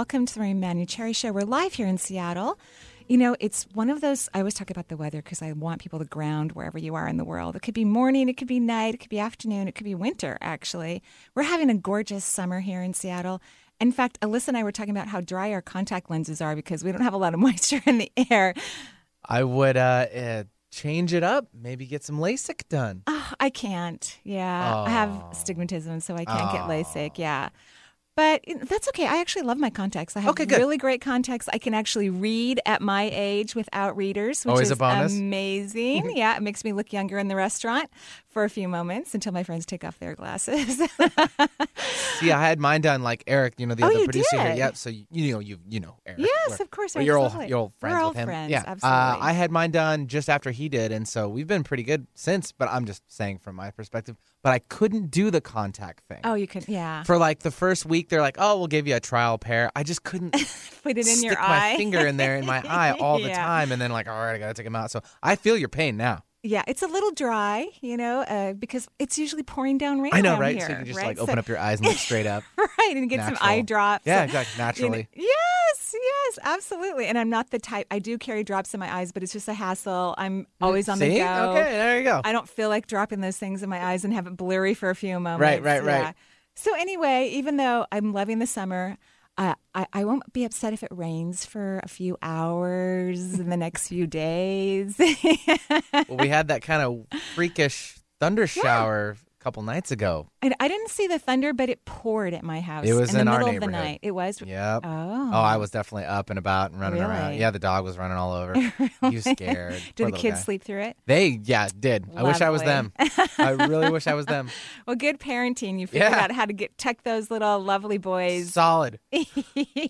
Welcome to the Marie Manuchehri Show. We're live here in Seattle. You know, it's one of those. I always talk about the weather because I want people to ground wherever you are in the world. It could be morning, it could be night, it could be afternoon, it could be winter, actually. We're having a gorgeous summer here in Seattle. In fact, Alyssa and I were talking about how dry our contact lenses are because we don't have a lot of moisture in the air. I would uh, uh, change it up. Maybe get some LASIK done. Oh, I can't. Yeah. I have stigmatism, so I can't get LASIK. Yeah. But that's okay. I actually love my contacts. I have Okay, really great contacts. I can actually read at my age without readers, which Always is a bonus. amazing. yeah, it makes me look younger in the restaurant for a few moments until my friends take off their glasses. See, I had mine done like Eric, you know, the Oh, other producer here. Yep. So you, know, you you know Eric. Yes, We're- of course, you're all lovely. you're all friends We're all with him. friends, Yeah. absolutely. Uh, I had mine done just after he did, and so we've been pretty good since. But I'm just saying from my perspective. But I couldn't do the contact thing. oh, you could, yeah. For like the first week, they're like, "Oh, we'll give you a trial pair." I just couldn't Put it in stick your my finger in there in my eye all the Yeah. time, and then like, all right, I gotta take them out. So I feel your pain now. Yeah, it's a little dry, you know, uh, because it's usually pouring down rain. I know, right? Here, so you can just right? like So- open up your eyes and look straight up. right, and get some eye drops. Yeah, exactly. you know- Naturally. yes, yes, absolutely. And I'm not the type. I do carry drops in my eyes, but it's just a hassle. I'm always on See? the go. Okay, there you go. I don't feel like dropping those things in my eyes and have it blurry for a few moments. Right, right, right. Yeah. So anyway, even though I'm loving the summer. Uh, I, I won't be upset if it rains for a few hours in the next few days. well, we had that kind of freakish thunder shower couple nights ago. And I didn't see the thunder, but it poured at my house. It was in, in the middle of the night. It was. Yep. Oh. Oh, I was definitely up and about and running around. Yeah, the dog was running all over. He was scared. Did Poor the kids guy. sleep through it? They, yeah, did. I wish I was them. I really wish I was them. Well, good parenting. You figured Yeah. out how to get tuck those little lovely boys. Solid.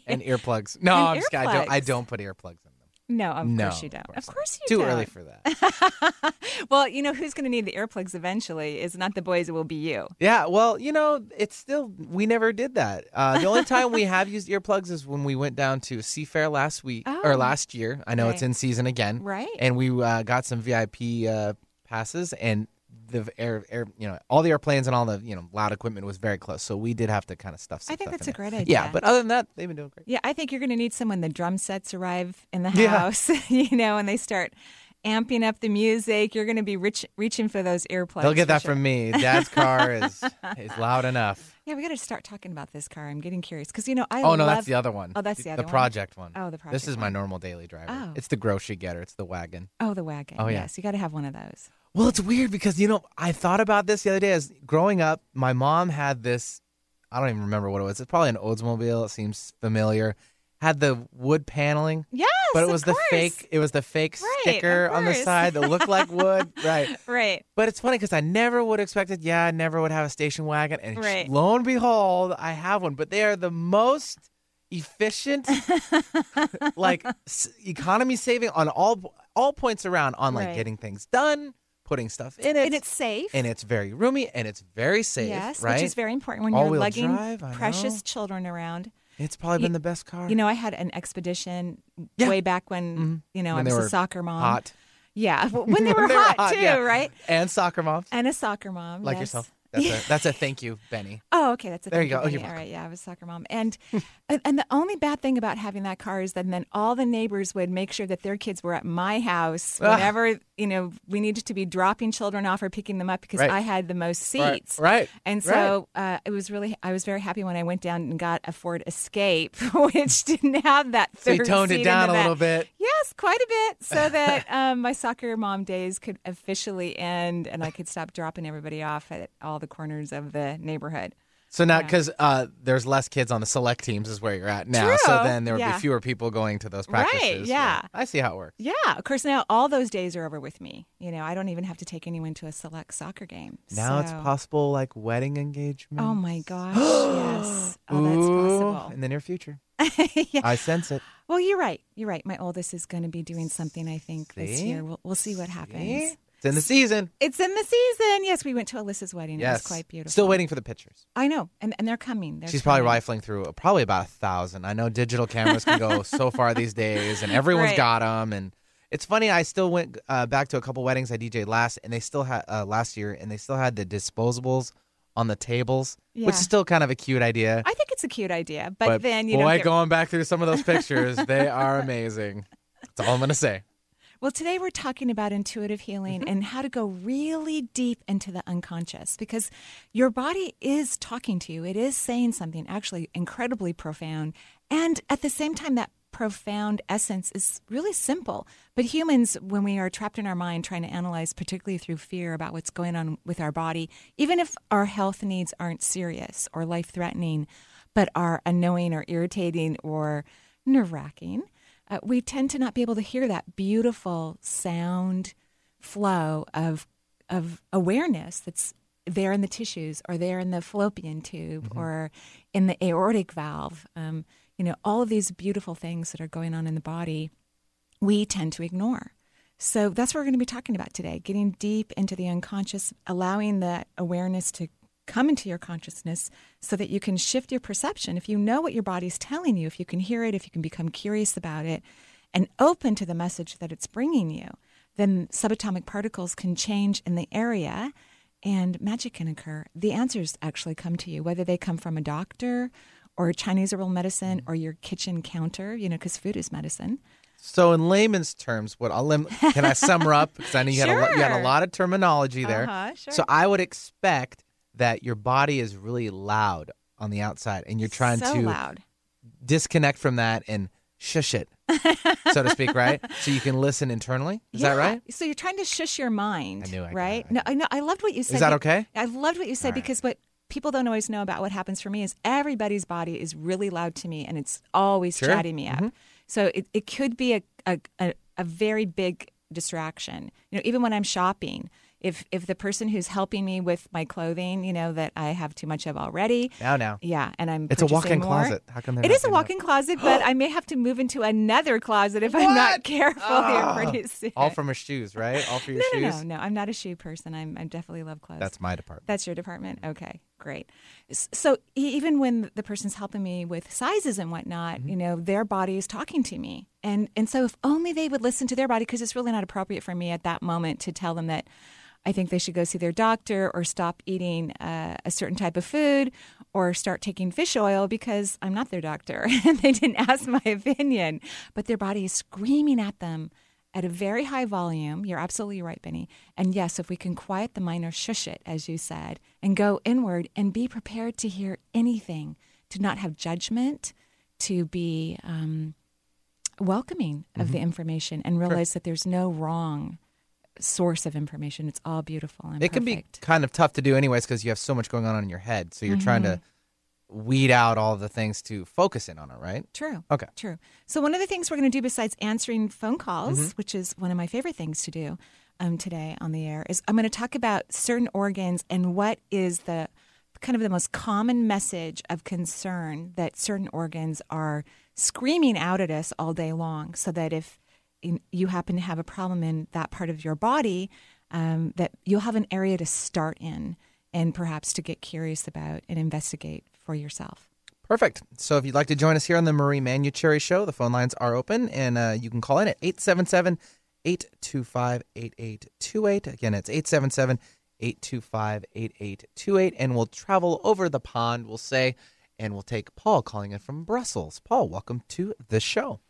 And earplugs. No, And I'm just kidding. I don't, I don't put earplugs in. No, of no, course you don't. Of course, you Too don't. early for that. Well, you know who's going to need the earplugs eventually is not the boys; it will be you. Yeah, well, you know, it's still we never did that. Uh, the only time we have used earplugs is when we went down to Seafair last week Oh. or last year. I know it's in season again, Right. And we uh, got some VIP uh, passes, and the air, air, you know, all the airplanes and all the you know loud equipment was very close, so we did have to kind of stuff. Some I think that's a great idea. Yeah, but other than that, they've been doing great. Yeah, I think you're going to need some when the drum sets arrive in the Yeah. house. you know, and they start amping up the music. You're going to be rich, reaching for those earplugs. They'll get that sure. from me. Dad's car is is loud enough. Yeah, we got to start talking about this car. I'm getting curious because you know I Oh no, love that's the other one. Oh, that's the other one. the one? project one. Oh, the project. This is my normal daily driver. Oh. It's the grocery getter. It's the wagon. Oh, the wagon. Oh, yeah. Yes, you got to have one of those. Well, it's weird because you know I thought about this the other day. As growing up, my mom had this. I don't even remember what it was. It's probably an Oldsmobile. It seems familiar. Had the wood paneling, Yes, but it was the course. fake. It was the fake Right, sticker on the side that looked like wood. right. Right. But it's funny because I never would have expected. Yeah, I never would have a station wagon, and Right. lo and behold, I have one. But they are the most efficient, like s- economy saving on all all points around on like Right. getting things done, putting stuff in it, And it's safe. and it's very roomy and it's very safe. yes, right? which is very important when you're lugging drive, precious children around. It's probably You- been the best car. You know, I had an expedition Yeah. way back when Mhm. you know When I was a soccer mom. hot Yeah, when they were When hot, too, yeah. right? and soccer moms And a soccer mom, like yes. yourself. That's a that's a thank you, Benny. Oh, okay, that's a There thank you go. Oh, Benny. you're All welcome. yeah, I was a soccer mom, and and and the only bad thing about having that car is that then all the neighbors would make sure that their kids were at my house Ah. whenever you know we needed to be dropping children off or picking them up because Right. I had the most seats. right, right. And right. so uh, it was really I was very happy when I went down and got a Ford Escape, which didn't have that. So you third toned seat it down a little bit. Yes, quite a bit, so that um, my soccer mom days could officially end, and I could stop dropping everybody off at all the corners of the neighborhood. So now, Yeah. because uh, there's less kids on the select teams, is where you're at now. So then there would Yeah. be fewer people going to those practices. Right, practices. yeah. I see how it works. Yeah, of course. Now all those days are over with me. You know, I don't even have to take anyone to a select soccer game. Now it's possible, like wedding engagement. Oh my gosh! yes. Oh, that's possible. In the near future, yeah. I sense it. Well, you're right. You're right. My oldest is going to be doing something. I think this year. We'll we'll see what happens. See? It's in the season. It's in the season. Yes, we went to Alyssa's wedding. It yes, was quite beautiful. Still waiting for the pictures. I know, and and they're coming. They're She's probably rifling through uh, probably about a thousand. I know digital cameras can go so far these days, and everyone's Right. got them. And it's funny. I still went uh, back to a couple weddings I DJ'd last, and they still had uh, last year, and they still had the disposables on the tables, Yeah. which is still kind of a cute idea. I think it's a cute idea, but, then you boy, get going back through some of those pictures, they are amazing. That's all I'm gonna say. Well, today we're talking about intuitive healing Mm-hmm. and how to go really deep into the unconscious because your body is talking to you. It is saying something actually incredibly profound. And at the same time, that profound essence is really simple. But humans, when we are trapped in our mind trying to analyze, particularly through fear about what's going on with our body, even if our health needs aren't serious or life threatening, but are annoying or irritating or nerve wracking, uh, we tend to not be able to hear that beautiful sound flow of of awareness that's there in the tissues or there in the fallopian tube or in the aortic valve. Um, you know, all of these beautiful things that are going on in the body, we tend to ignore. So that's what we're going to be talking about today getting deep into the unconscious, allowing that awareness to come into your consciousness so that you can shift your perception. If you know what your body's telling you, if you can hear it, if you can become curious about it and open to the message that it's bringing you, then subatomic particles can change in the area and magic can occur. The answers actually come to you, whether they come from a doctor or Chinese herbal medicine or your kitchen counter, you know, because food is medicine. So, in layman's terms, what I'll lim- can I sum up? Because I know you, had a, you had a lot of terminology there. Uh-huh, sure. So, I would expect that your body is really loud on the outside, and you're trying so to loud. disconnect from that and shush it, so to speak, right? So you can listen internally. Is that right? So you're trying to shush your mind, I knew I right? it. No, I know. I loved what you said. Is that okay? I loved what you said right. because what people don't always know about what happens for me is everybody's body is really loud to me and it's always Sure. Mm-hmm. chatting me up. So it, it could be a, a, a, a very big distraction. You know, even when I'm shopping, if if the person who's helping me with my clothing, you know, that I have too much of already, Now, now. yeah, and I'm It's a walk-in more, closet. How come It is a walk-in closet, but I may have to move into another closet if I'm not careful Oh. here pretty soon. All from her shoes, right? All for your no, no, shoes. no, no. I'm not a shoe person. I'm I definitely love clothes. That's my department. That's your department. Okay, great. So even when the person's helping me with sizes and whatnot, Mm-hmm. you know, their body is talking to me, and and so if only they would listen to their body, because it's really not appropriate for me at that moment to tell them that. I think they should go see their doctor or stop eating uh, a certain type of food or start taking fish oil because I'm not their doctor and they didn't ask my opinion. But their body is screaming at them at a very high volume. You're absolutely right, Benny. And yes, if we can quiet the mind or shush it, as you said, and go inward and be prepared to hear anything, to not have judgment, to be um, welcoming of the information and realize that there's no wrong source of information. It's all beautiful and it can be kind of tough to do anyways because you have so much going on in your head. So you're trying to Mm-hmm. weed out all the things to focus in on it, right? True. Okay. True. So one of the things we're going to do besides answering phone calls, Mm-hmm. which is one of my favorite things to do um, today on the air, is I'm going to talk about certain organs and what is the kind of the most common message of concern that certain organs are screaming out at us all day long. So that if you happen to have a problem in that part of your body, um, that you'll have an area to start in and perhaps to get curious about and investigate for yourself. Perfect. So if you'd like to join us here on the Marie Manuchehri Show, the phone lines are open and uh, you can call in at 877 825 8828. Again, it's 877 825 8828. And we'll travel over the pond, we'll say, and we'll take Paul calling in from Brussels. Paul, welcome to the show.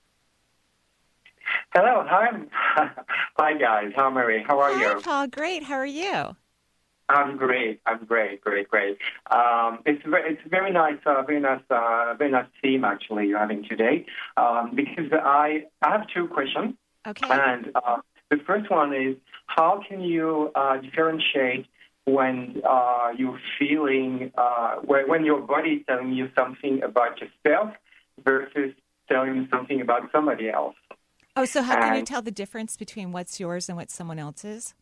Hello, hi. hi, guys. How Mary? How are Hi, you? Paul. Great. How are you? I'm great. I'm great, great, great. Um, it's very, it's very nice, uh, very nice, uh, very nice theme actually you're having today. Um, because I, I have two questions, Okay. and uh, the first one is how can you uh, differentiate when uh, you're feeling uh, when, when your body is telling you something about yourself versus telling you something about somebody else. Oh, so how can you tell the difference between what's yours and what someone else's?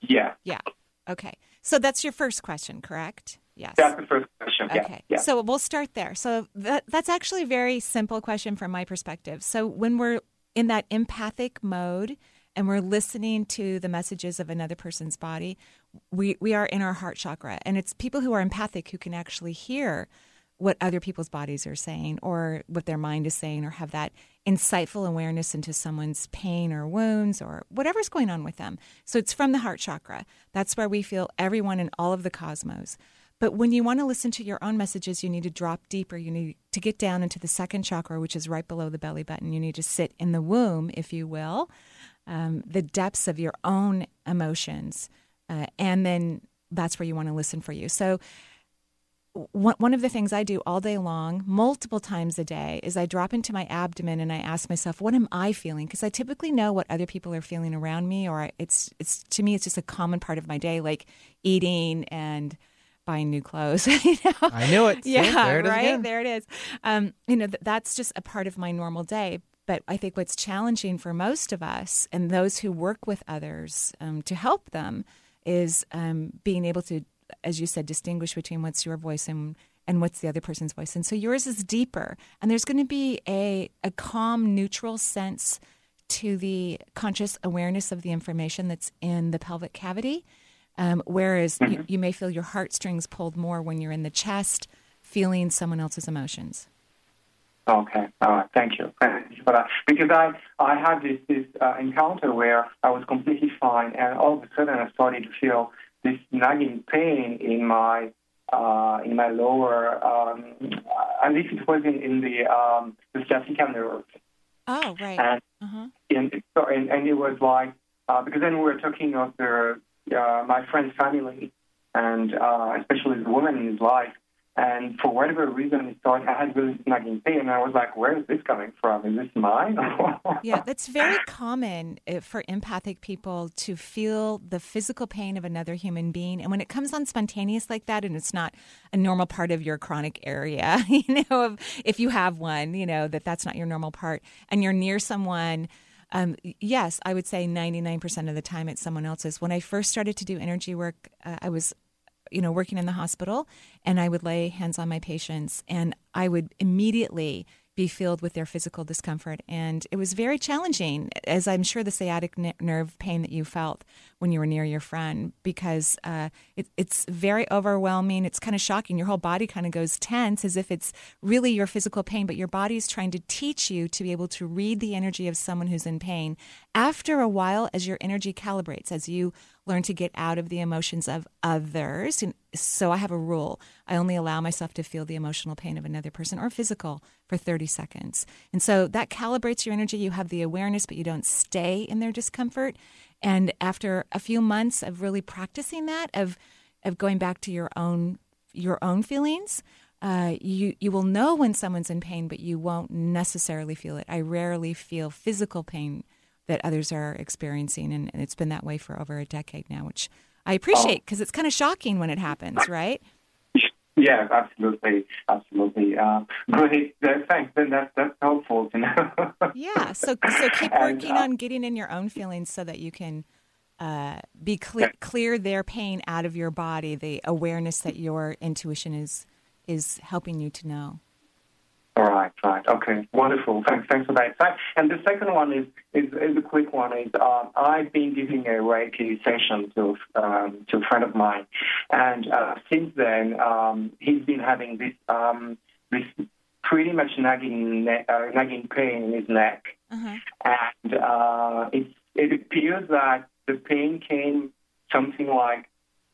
Yeah, Yeah. Okay. So that's your first question, correct? Yes. that's the first question. Yeah, Okay. yeah. So we'll start there. So that that's actually a very simple question from my perspective. So when we're in that empathic mode and we're listening to the messages of another person's body, we we are in our heart chakra. And it's people who are empathic who can actually hear what other people's bodies are saying or what their mind is saying or have that insightful awareness into someone's pain or wounds or whatever's going on with them. So it's from the heart chakra. That's where we feel everyone in all of the cosmos. But when you want to listen to your own messages, you need to drop deeper. You need to get down into the second chakra, which is right below the belly button. You need to sit in the womb, if you will, um, the depths of your own emotions. Uh, and then that's where you want to listen for you. So, one of the things I do all day long, multiple times a day, is I drop into my abdomen and I ask myself, "What am I feeling?" Because I typically know what other people are feeling around me, or it's it's to me, it's just a common part of my day, like eating and buying new clothes. you know? I knew it. See, Yeah, there it is right. There it is. Um, you know, th- that's just a part of my normal day. But I think what's challenging for most of us and those who work with others um, to help them is um, being able to, as you said, distinguish between what's your voice and and what's the other person's voice. And so yours is deeper, and there's going to be a a calm, neutral sense to the conscious awareness of the information that's in the pelvic cavity. Um, whereas you, you may feel your heartstrings pulled more when you're in the chest, feeling someone else's emotions. Okay. All right. Thank you. Thank you for that. Because I I had this this uh, encounter where I was completely fine, and all of a sudden I started to feel this nagging pain in my uh, in my lower, um, at least it was in, in the um, the sciatica nerve, Oh, right. and Uh-huh. and, so- and and it was like uh, because then we were talking of the uh, my friend's family and uh, especially the woman in his life. And for whatever reason, it started, I had really nagging pain, and I was like, "Where is this coming from? Is this mine?" Yeah, that's very common uh, for empathic people to feel the physical pain of another human being. And when it comes on spontaneous like that, and it's not a normal part of your chronic area, you know, if you have one, you know, that that's not your normal part, and you're near someone. Um, yes, I would say 99% of the time it's someone else's. When I first started to do energy work, uh, I was you know, working in the hospital, and I would lay hands on my patients, and I would immediately be filled with their physical discomfort. And it was very challenging, as I'm sure the sciatic n- nerve pain that you felt when you were near your friend, because uh, it, it's very overwhelming. It's kind of shocking. Your whole body kind of goes tense as if it's really your physical pain, but your body is trying to teach you to be able to read the energy of someone who's in pain. After a while, as your energy calibrates, as you learn to get out of the emotions of others. And so I have a rule. I only allow myself to feel the emotional pain of another person or physical for 30 seconds. And so that calibrates your energy. You have the awareness, but you don't stay in their discomfort. And after a few months of really practicing that, of of going back to your own your own feelings, uh, you you will know when someone's in pain, but you won't necessarily feel it. I rarely feel physical pain that others are experiencing, and, and it's been that way for over a decade now, which I appreciate because it's kind of shocking when it happens, right? yeah, absolutely, absolutely. Uh, great. Uh, thanks. Then that's that's helpful to know. Yeah. So so keep And, working uh, on getting in your own feelings so that you can uh, be clear clear their pain out of your body. The awareness that your intuition is is helping you to know. Right, right. Okay, wonderful. Thanks, thanks for that insight. And the second one is is, is a quick one. Is um, I've been giving a Reiki session to um, to a friend of mine, and uh, since then um, he's been having this um, this pretty much nagging ne- uh, nagging pain in his neck, Uh-huh. and uh, it it appears that the pain came something like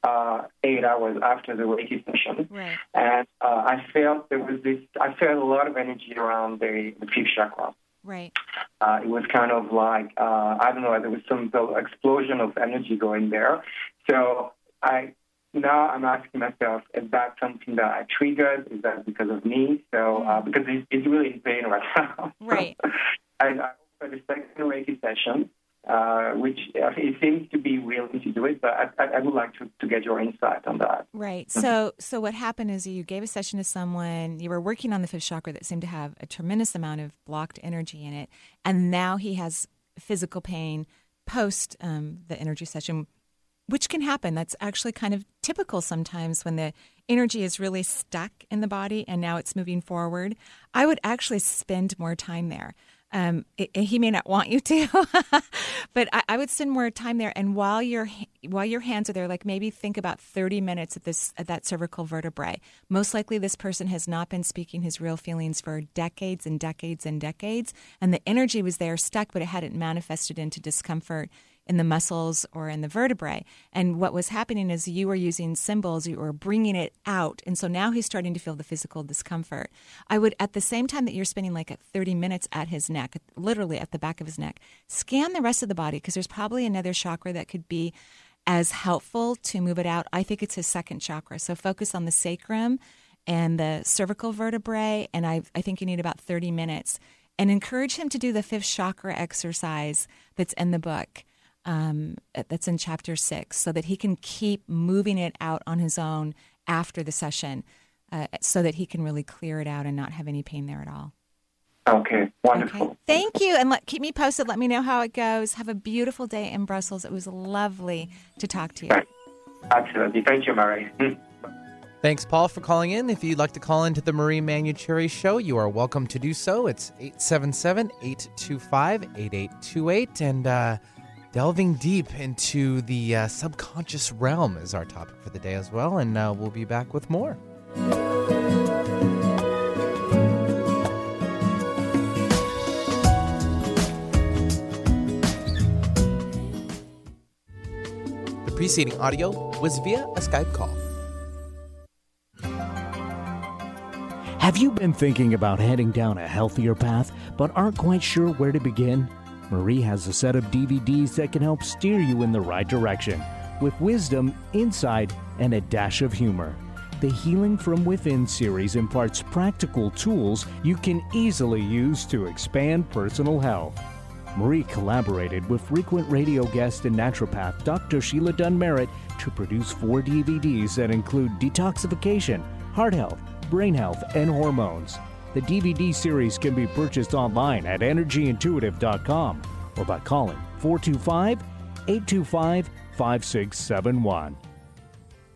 uh, eight hours after the Reiki session Right. and uh, I felt there was this. I felt a lot of energy around the, the fifth chakra. Right. Uh, it was kind of like uh, I don't know. There was some explosion of energy going there. So I now I'm asking myself, is that something that I triggered? Is that because of me? So uh, because he's, he's really in pain right now. Right. and I offered a second Reiki session. Uh, which uh, he seems to be willing to do it, but I, I would like to, to get your insight on that. Right. Mm-hmm. So, so what happened is you gave a session to someone. You were working on the fifth chakra that seemed to have a tremendous amount of blocked energy in it, and now he has physical pain post um, the energy session, which can happen. That's actually kind of typical sometimes when the energy is really stuck in the body and now it's moving forward. I would actually spend more time there. Um, it, he may not want you to, but I, I, would spend more time there. And while your while your hands are there, like maybe think about thirty minutes at this at that cervical vertebrae. Most likely, this person has not been speaking his real feelings for decades and decades and decades, and the energy was there stuck, but it hadn't manifested into discomfort in the muscles or in the vertebrae. And what was happening is you were using symbols, you were bringing it out. And so now he's starting to feel the physical discomfort. I would, at the same time that you're spending like 30 minutes at his neck, literally at the back of his neck, scan the rest of the body because there's probably another chakra that could be as helpful to move it out. I think it's his second chakra. So focus on the sacrum and the cervical vertebrae. And I, I think you need about 30 minutes. And encourage him to do the fifth chakra exercise that's in the book um, that's in chapter six, so that he can keep moving it out on his own after the session, uh, so that he can really clear it out and not have any pain there at all. Okay, wonderful. Okay. Thank you, and let, keep me posted. Let me know how it goes. Have a beautiful day in Brussels. It was lovely to talk to you. Absolutely. Thank you, Marie. Thanks, Paul, for calling in. If you'd like to call into the Marie Manuchehri Show, you are welcome to do so. It's 877 825 8828. And, uh, delving deep into the uh, subconscious realm is our topic for the day as well, and uh, we'll be back with more. The preceding audio was via a Skype call. Have you been thinking about heading down a healthier path but aren't quite sure where to begin? Marie has a set of DVDs that can help steer you in the right direction with wisdom, insight, and a dash of humor. The Healing from Within series imparts practical tools you can easily use to expand personal health. Marie collaborated with frequent radio guest and naturopath Dr. Sheila Dunn Merritt to produce four DVDs that include detoxification, heart health, brain health, and hormones. The DVD series can be purchased online at energyintuitive.com or by calling 425 825 5671.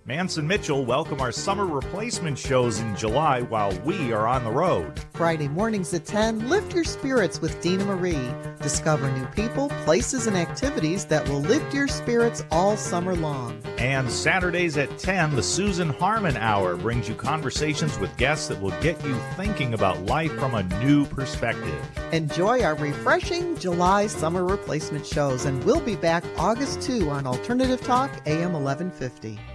Manson Mitchell welcome our summer replacement shows in July while we are on the road. Friday mornings at 10, lift your spirits with Dina Marie. Discover new people, places, and activities that will lift your spirits all summer long. And Saturdays at 10, the Susan Harmon Hour brings you conversations with guests that will get you thinking about life from a new perspective. Enjoy our refreshing July summer replacement shows, and we'll be back August 2 on Alternative Talk, AM 1150.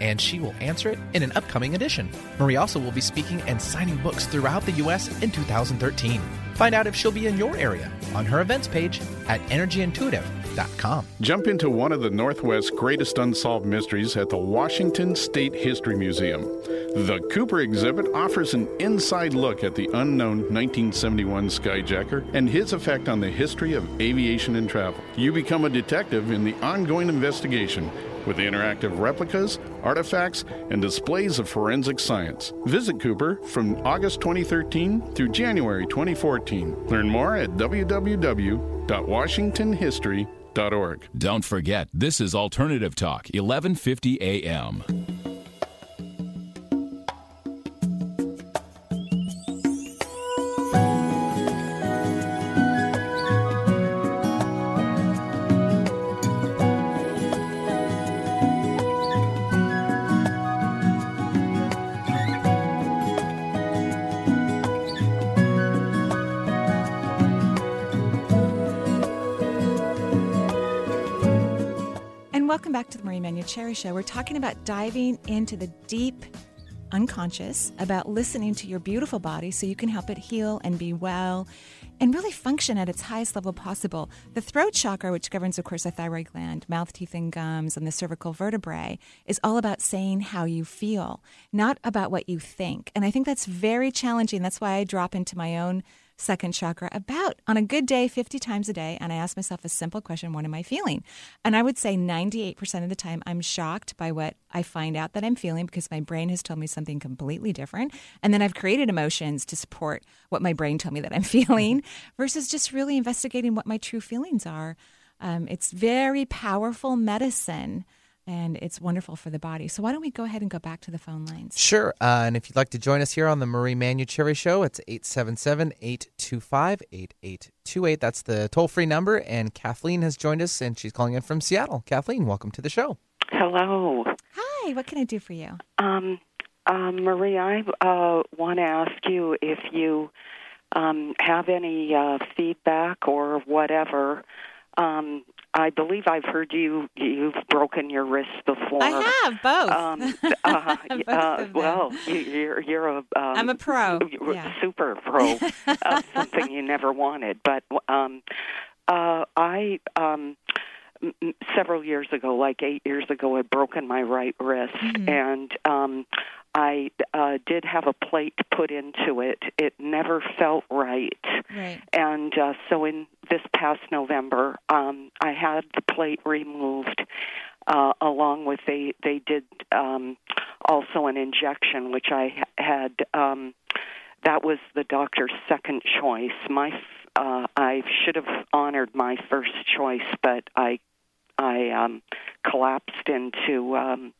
and she will answer it in an upcoming edition. Marie also will be speaking and signing books throughout the U.S. in 2013. Find out if she'll be in your area on her events page at energyintuitive.com. Jump into one of the Northwest's greatest unsolved mysteries at the Washington State History Museum. The Cooper exhibit offers an inside look at the unknown 1971 skyjacker and his effect on the history of aviation and travel. You become a detective in the ongoing investigation with interactive replicas, artifacts, and displays of forensic science. Visit Cooper from August 2013 through January 2014. Learn more at www.washingtonhistory.org. Don't forget, this is Alternative Talk, 1150 AM. To the Marie Manuchehri Show. We're talking about diving into the deep unconscious, about listening to your beautiful body so you can help it heal and be well and really function at its highest level possible. The throat chakra, which governs, of course, the thyroid gland, mouth, teeth, and gums, and the cervical vertebrae, is all about saying how you feel, not about what you think. And I think that's very challenging. That's why I drop into my own second chakra about on a good day 50 times a day and i ask myself a simple question what am i feeling? And i would say 98% of the time i'm shocked by what i find out that i'm feeling because my brain has told me something completely different. And then i've created emotions to support what my brain told me that i'm feeling versus just really investigating what my true feelings are. Um, it's very powerful medicine and it's wonderful for the body. So why don't we go ahead and go back to the phone lines? Sure. Uh, and if you'd like to join us here on the Marie Manuchehri Show, it's 877-825-8828. That's the toll-free number. And Kathleen has joined us, and she's calling in from Seattle. Kathleen, welcome to the show. Hello. Hi. What can I do for you? Um, um, Marie, I uh, want to ask you if you um, have any uh, feedback or whatever um, I believe I've heard you. You've broken your wrist before. I have both. Um, uh, both uh, well, you, are you're a. Um, I'm a pro. Yeah. Super pro. uh, something you never wanted, but um, uh, I. Um, several years ago, like eight years ago, I'd broken my right wrist, mm-hmm. and um, I uh, did have a plate put into it. It never felt right. Right. And uh, so in this past November, um, I had the plate removed. Uh, along with they they did um, also an injection, which I had. Um, that was the doctor's second choice. My uh, I should have honored my first choice, but I I um, collapsed into um,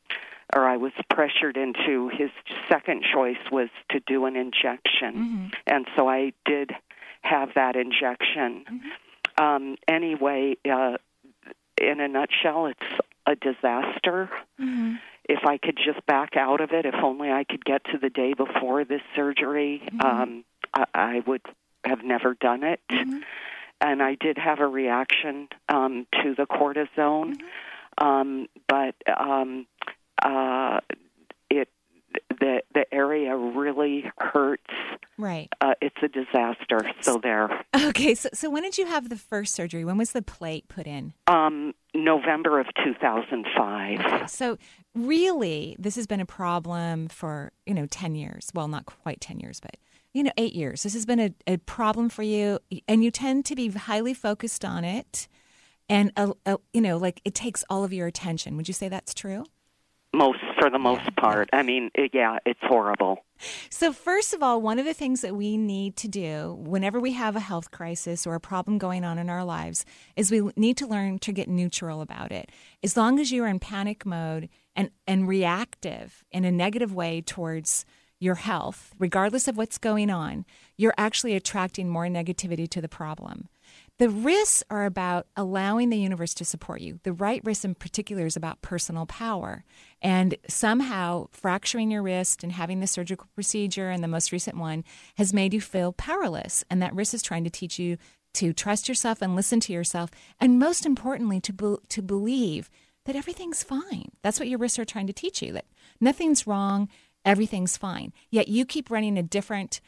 or I was pressured into his second choice was to do an injection, mm-hmm. and so I did have that injection. Mm-hmm. Um, anyway, uh, in a nutshell, it's a disaster. Mm-hmm. If I could just back out of it, if only I could get to the day before this surgery, mm-hmm. um, I, I would have never done it. Mm-hmm. And I did have a reaction um, to the cortisone, mm-hmm. um, but um, uh, it the the area really hurts. Right. Uh, it's a disaster. So there. Okay. So so when did you have the first surgery? When was the plate put in? Um, November of two thousand five. Okay. So really, this has been a problem for you know ten years. Well, not quite ten years, but you know eight years. This has been a, a problem for you, and you tend to be highly focused on it. And, uh, uh, you know, like it takes all of your attention. Would you say that's true? Most for the most part. I mean, it, yeah, it's horrible. So, first of all, one of the things that we need to do whenever we have a health crisis or a problem going on in our lives is we need to learn to get neutral about it. As long as you're in panic mode and, and reactive in a negative way towards your health, regardless of what's going on, you're actually attracting more negativity to the problem. The risks are about allowing the universe to support you. The right risk, in particular, is about personal power. And somehow, fracturing your wrist and having the surgical procedure and the most recent one has made you feel powerless. And that risk is trying to teach you to trust yourself and listen to yourself. And most importantly, to, be- to believe that everything's fine. That's what your risks are trying to teach you that nothing's wrong, everything's fine. Yet you keep running a different,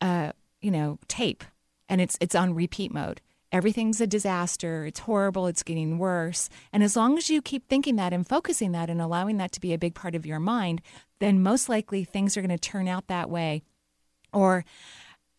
uh, you know, tape and it's, it's on repeat mode everything's a disaster, it's horrible, it's getting worse. And as long as you keep thinking that and focusing that and allowing that to be a big part of your mind, then most likely things are going to turn out that way. Or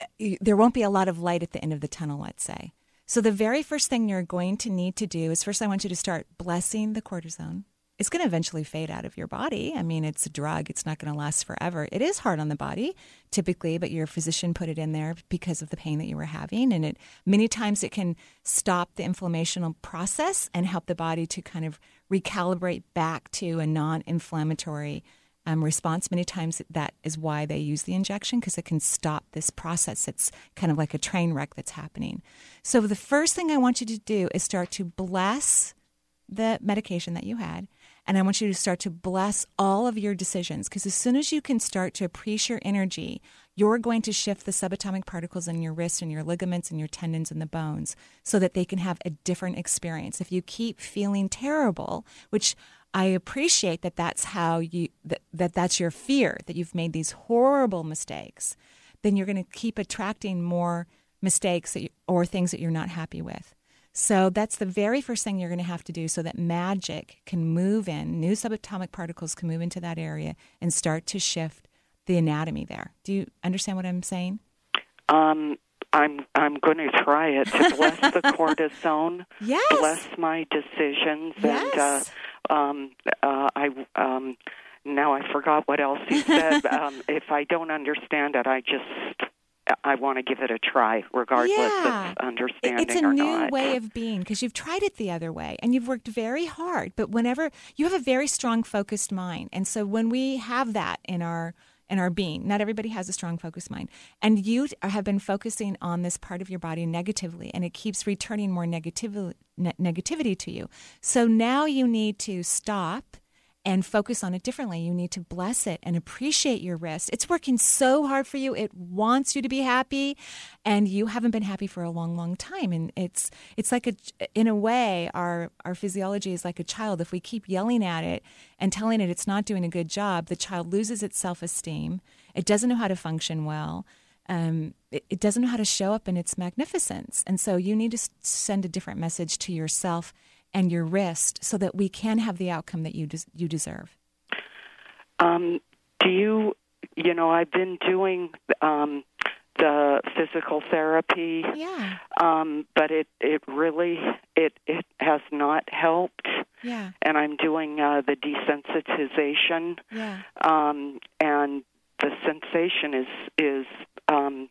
uh, there won't be a lot of light at the end of the tunnel, let's say. So, the very first thing you're going to need to do is first, I want you to start blessing the cortisone it's going to eventually fade out of your body. I mean, it's a drug, it's not going to last forever. It is hard on the body typically, but your physician put it in there because of the pain that you were having and it many times it can stop the inflammational process and help the body to kind of recalibrate back to a non-inflammatory um, response. Many times that is why they use the injection because it can stop this process. It's kind of like a train wreck that's happening. So the first thing I want you to do is start to bless the medication that you had and I want you to start to bless all of your decisions because as soon as you can start to appreciate your energy, you're going to shift the subatomic particles in your wrists and your ligaments and your tendons and the bones so that they can have a different experience. If you keep feeling terrible, which I appreciate that that's how you that, that that's your fear that you've made these horrible mistakes. Then you're going to keep attracting more mistakes you, or things that you're not happy with. So that's the very first thing you're going to have to do so that magic can move in, new subatomic particles can move into that area and start to shift the anatomy there. Do you understand what I'm saying? Um, I'm I'm going to try it to bless the cortisone, yes. bless my decisions, yes. and uh, um, uh, I um, now I forgot what else you said. um, if I don't understand it, I just I want to give it a try, regardless yeah. of understanding It's a or new not. way of being because you've tried it the other way and you've worked very hard. But whenever you have a very strong, focused mind, and so when we have that in our in our being, not everybody has a strong, focused mind, and you have been focusing on this part of your body negatively, and it keeps returning more negativity ne- negativity to you. So now you need to stop and focus on it differently. You need to bless it and appreciate your wrist. It's working so hard for you. It wants you to be happy, and you haven't been happy for a long, long time. And it's it's like a in a way our our physiology is like a child. If we keep yelling at it and telling it it's not doing a good job, the child loses its self esteem. It doesn't know how to function well. Um, it, it doesn't know how to show up in its magnificence. And so you need to send a different message to yourself and your wrist so that we can have the outcome that you des- you deserve. Um, do you, you know, I've been doing um, the physical therapy, Yeah, um, but it it really it it has not helped, yeah, and I'm doing uh, the desensitization, yeah. um, and the sensation is is um,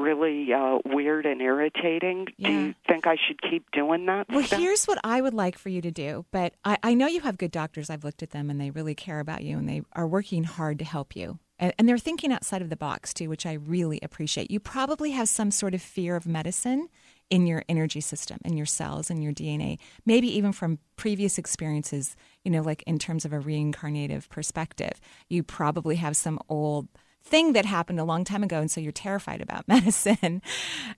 really uh, weird and irritating. Do you think I should keep doing that? Well, stuff? here's what I would like for you to do. But I, I know you have good doctors. I've looked at them and they really care about you and they are working hard to help you. And, and they're thinking outside of the box too, which I really appreciate. You probably have some sort of fear of medicine in your energy system, in your cells, in your DNA, maybe even from previous experiences, you know, like in terms of a reincarnative perspective. You probably have some old thing that happened a long time ago, and so you're terrified about medicine.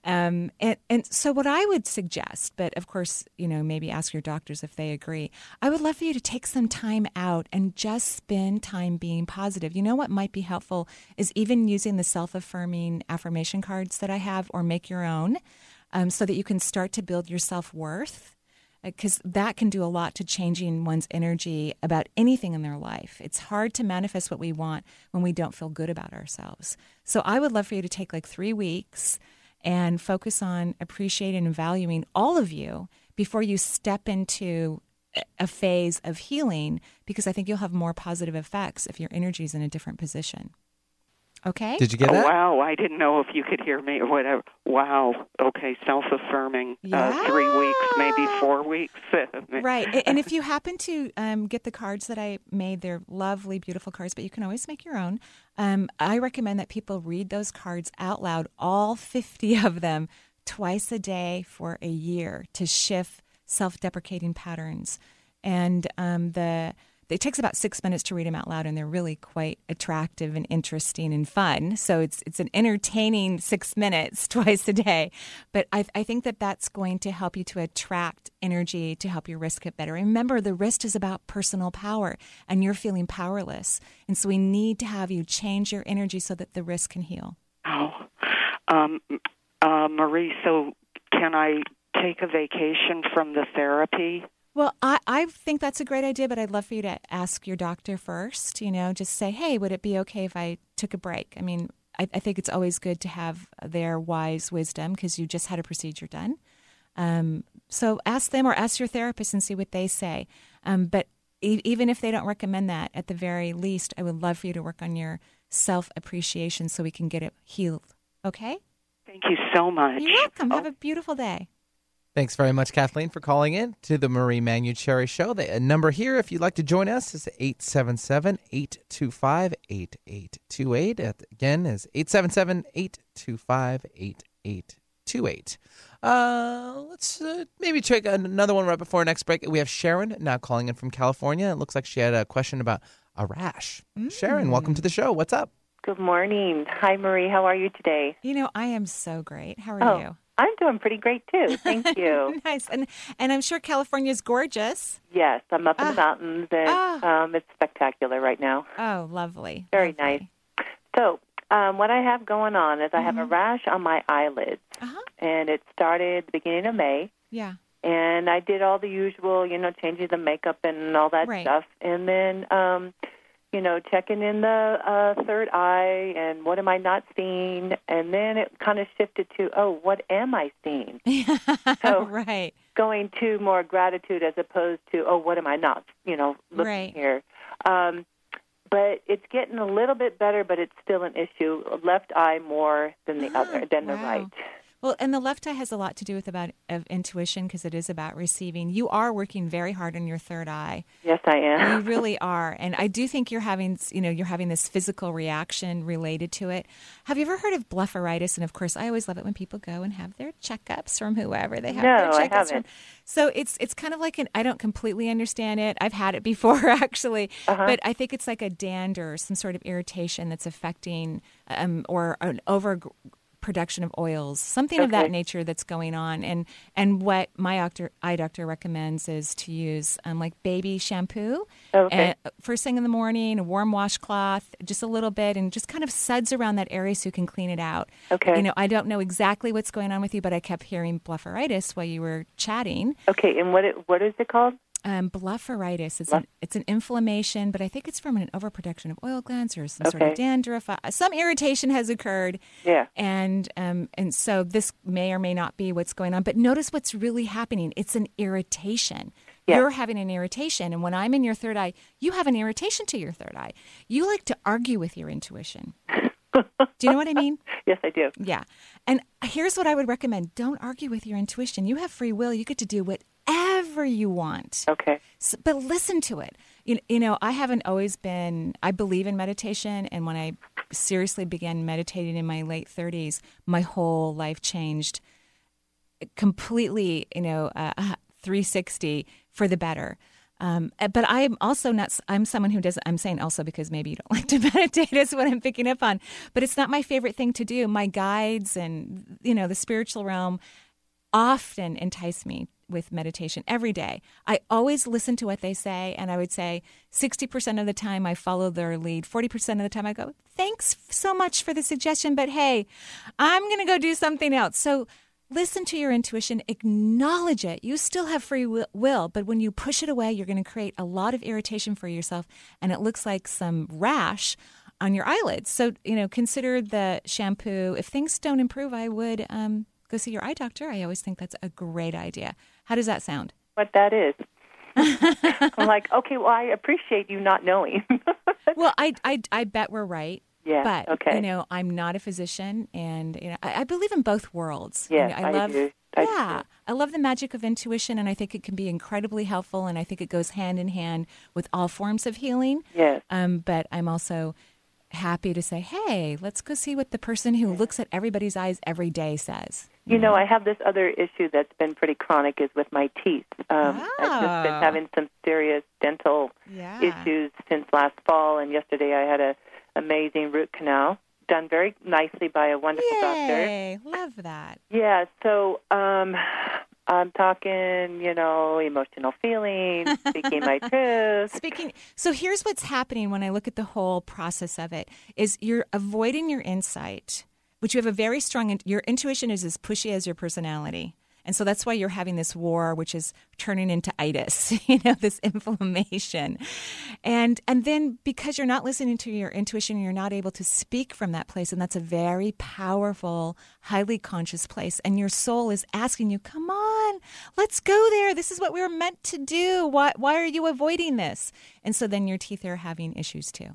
Um, and, and so, what I would suggest, but of course, you know, maybe ask your doctors if they agree. I would love for you to take some time out and just spend time being positive. You know what might be helpful is even using the self affirming affirmation cards that I have, or make your own, um, so that you can start to build your self worth because that can do a lot to changing one's energy about anything in their life. It's hard to manifest what we want when we don't feel good about ourselves. So I would love for you to take like three weeks and focus on appreciating and valuing all of you before you step into a phase of healing because I think you'll have more positive effects if your energy is in a different position. Okay? Did you get Oh, that? wow, I didn't know if you could hear me or whatever. Wow. Okay, self-affirming. Uh, three weeks, maybe four weeks. Right. And if you happen to um, get the cards that I made, they're lovely, beautiful cards, but you can always make your own. Um, I recommend that people read those cards out loud, all 50 of them, twice a day for a year to shift self deprecating patterns. And um, the it takes about six minutes to read them out loud, and they're really quite attractive and interesting and fun. So it's it's an entertaining six minutes twice a day. But I, I think that that's going to help you to attract energy to help your wrist get better. Remember, the wrist is about personal power, and you're feeling powerless, and so we need to have you change your energy so that the wrist can heal. Oh, um, uh, Marie. So, can I take a vacation from the therapy? Well, I, I think that's a great idea, but I'd love for you to ask your doctor first. You know, just say, hey, would it be okay if I took a break? I mean, I, I think it's always good to have their wise wisdom because you just had a procedure done. Um, so ask them or ask your therapist and see what they say. Um, but e- even if they don't recommend that, at the very least, I would love for you to work on your self appreciation so we can get it healed. Okay? Thank you so much. You're welcome. Oh, Have a beautiful day. Thanks very much, Kathleen, for calling in to the Marie Manuchehri Show. The uh, number here, if you'd like to join us, is 877 825 8828. Again, is 877 825 8828. Uh, let's uh, maybe check another one right before our next break. We have Sharon now calling in from California. It looks like she had a question about a rash. Sharon, welcome to the show. What's up? Good morning. Hi, Marie. How are you today? You know, I am so great. How are oh, you? I'm doing pretty great too. Thank you. nice. And and I'm sure California's gorgeous. yes, I'm up in the mountains and Ah. um, it's spectacular right now. Oh, lovely. Very nice. So, um, what I have going on is I have a rash on my eyelids, Uh-huh. and it started the beginning of May. Yeah. and I did all the usual, you know, changing the makeup and all that Right. stuff, and then, um, you know, checking in the uh, third eye and what am I not seeing, and then it kind of shifted to, oh, what am I seeing? So- right. Going to more gratitude as opposed to, oh, what am I not, you know, looking Right. here. Um, but it's getting a little bit better, but it's still an issue. Left eye more than the other, than the Ah, right. Well, and the left eye has a lot to do with about of intuition because it is about receiving. You are working very hard on your third eye. Yes, I am. You really are, and I do think you're having, you know, you're having this physical reaction related to it. Have you ever heard of blepharitis? And of course, I always love it when people go and have their checkups from whoever they have No, their I checkups haven't. from. So it's it's kind of like an I don't completely understand it. I've had it before actually, Uh-huh. but I think it's like a dander, some sort of irritation that's affecting um, or an over production of oils, something of that nature that's going on. And and what my doctor, eye doctor recommends is to use um, like baby shampoo. Okay. And first thing in the morning, a warm washcloth, just a little bit, and just kind of suds around that area so you can clean it out. Okay. You know, I don't know exactly what's going on with you, but I kept hearing blepharitis while you were chatting. Okay, and what it, what is it called? Um, blepharitis is an, it's an inflammation, but I think it's from an overproduction of oil glands or some sort of dandruff. Uh, Some irritation has occurred, Yeah. and um, and so this may or may not be what's going on. But notice what's really happening. It's an irritation. Yeah. You're having an irritation, and when I'm in your third eye, you have an irritation to your third eye. You like to argue with your intuition. do you know what I mean? Yes, I do. Yeah. And here's what I would recommend don't argue with your intuition. You have free will. You get to do whatever you want. Okay. S but listen to it. You, you know, I haven't always been, I believe in meditation. And when I seriously began meditating in my late 30s, my whole life changed completely, you know, uh, 360 for the better. Um, uh, but I'm also not, I'm someone who doesn't, I'm saying also because maybe you don't like to meditate is what I'm picking up on. But it's not my favorite thing to do. My guides and, you know, the spiritual realm often entice me with meditation every day. I always listen to what they say, and I would say 60% of the time I follow their lead. 40% of the time I go, thanks so much for the suggestion, but hey, I'm going to go do something else. So listen to your intuition, acknowledge it. You still have free will, but when you push it away, you're going to create a lot of irritation for yourself, and it looks like some rash on your eyelids. So, you know, consider the shampoo. If things don't improve, I would um, go see your eye doctor. I always think that's a great idea. How does that sound? What that is. I'm like, okay, well, I appreciate you not knowing. well, I, I, I bet we're right. Yeah, But okay. you know, I'm not a physician, and you know, I, I believe in both worlds. Yeah, You know, I I love. do. I do yeah, I love the magic of intuition, and I think it can be incredibly helpful. And I think it goes hand in hand with all forms of healing. Yes. Um, but I'm also happy to say, hey, let's go see what the person who looks at everybody's eyes every day says. You know, I have this other issue that's been pretty chronic is with my teeth. Um, I've just been Ah. having some serious dental Yeah. issues since last fall, and yesterday I had a amazing root canal done very nicely by a wonderful doctor. Yay! Love that. Yeah, so um, I'm talking, you know, emotional feelings, speaking my truth. Speaking, so here's what's happening when I look at the whole process of it: is you're avoiding your insight, which you have a very strong. Your intuition is as pushy as your personality, and so that's why you're having this war, which is turning into itis. You know, this inflammation, and and then because you're not listening to your intuition, you're not able to speak from that place, and that's a very powerful, highly conscious place, and your soul is asking you, "Come on, let's go there. This is what we were meant to do. Why why are you avoiding this?" And so then your teeth are having issues too.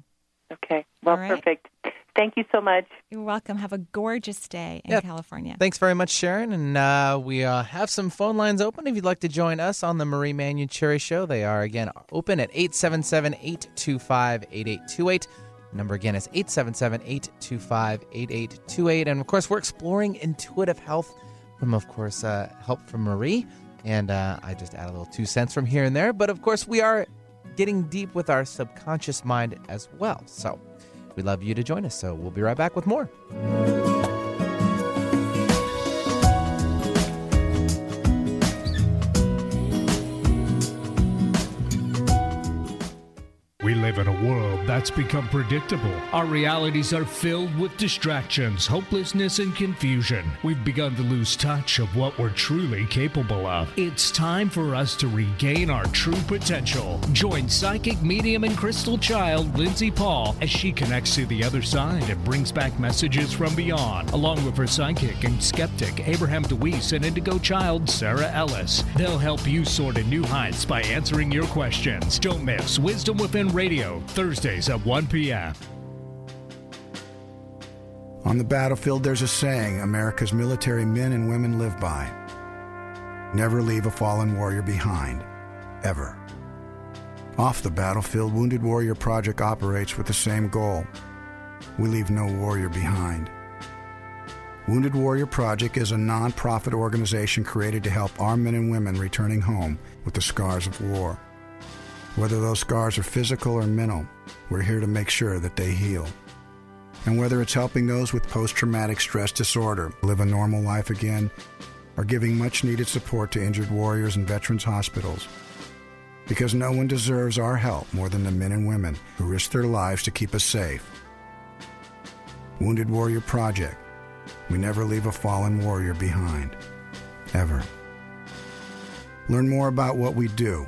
Okay, well, right. perfect. Thank you so much. You're welcome. Have a gorgeous day in Yep. California. Thanks very much, Sharon. And uh, we uh, have some phone lines open if you'd like to join us on the Marie Manuchehri Show. They are, again, open at 877 825 8828. Number again is 877 825 8828. And of course, we're exploring intuitive health from, of course, uh, help from Marie. And uh, I just add a little two cents from here and there. But of course, we are getting deep with our subconscious mind as well. So we'd love you to join us. So we'll be right back with more. Live in a world that's become predictable. Our realities are filled with distractions, hopelessness, and confusion. We've begun to lose touch of what we're truly capable of. It's time for us to regain our true potential. Join psychic medium and crystal child Lindsay Paul as she connects to the other side and brings back messages from beyond, along with her psychic and skeptic Abraham DeWeese and indigo child Sarah Ellis. They'll help you soar to new heights by answering your questions. Don't miss Wisdom Within Radio, Thursdays at 1 p.m. On the battlefield, there's a saying America's military men and women live by Never leave a fallen warrior behind, ever. Off the battlefield, Wounded Warrior Project operates with the same goal we leave no warrior behind. Wounded Warrior Project is a non-profit organization created to help our men and women returning home with the scars of war. Whether those scars are physical or mental, we're here to make sure that they heal. And whether it's helping those with post traumatic stress disorder live a normal life again, or giving much needed support to injured warriors and veterans hospitals. Because no one deserves our help more than the men and women who risk their lives to keep us safe. Wounded Warrior Project we never leave a fallen warrior behind. Ever. Learn more about what we do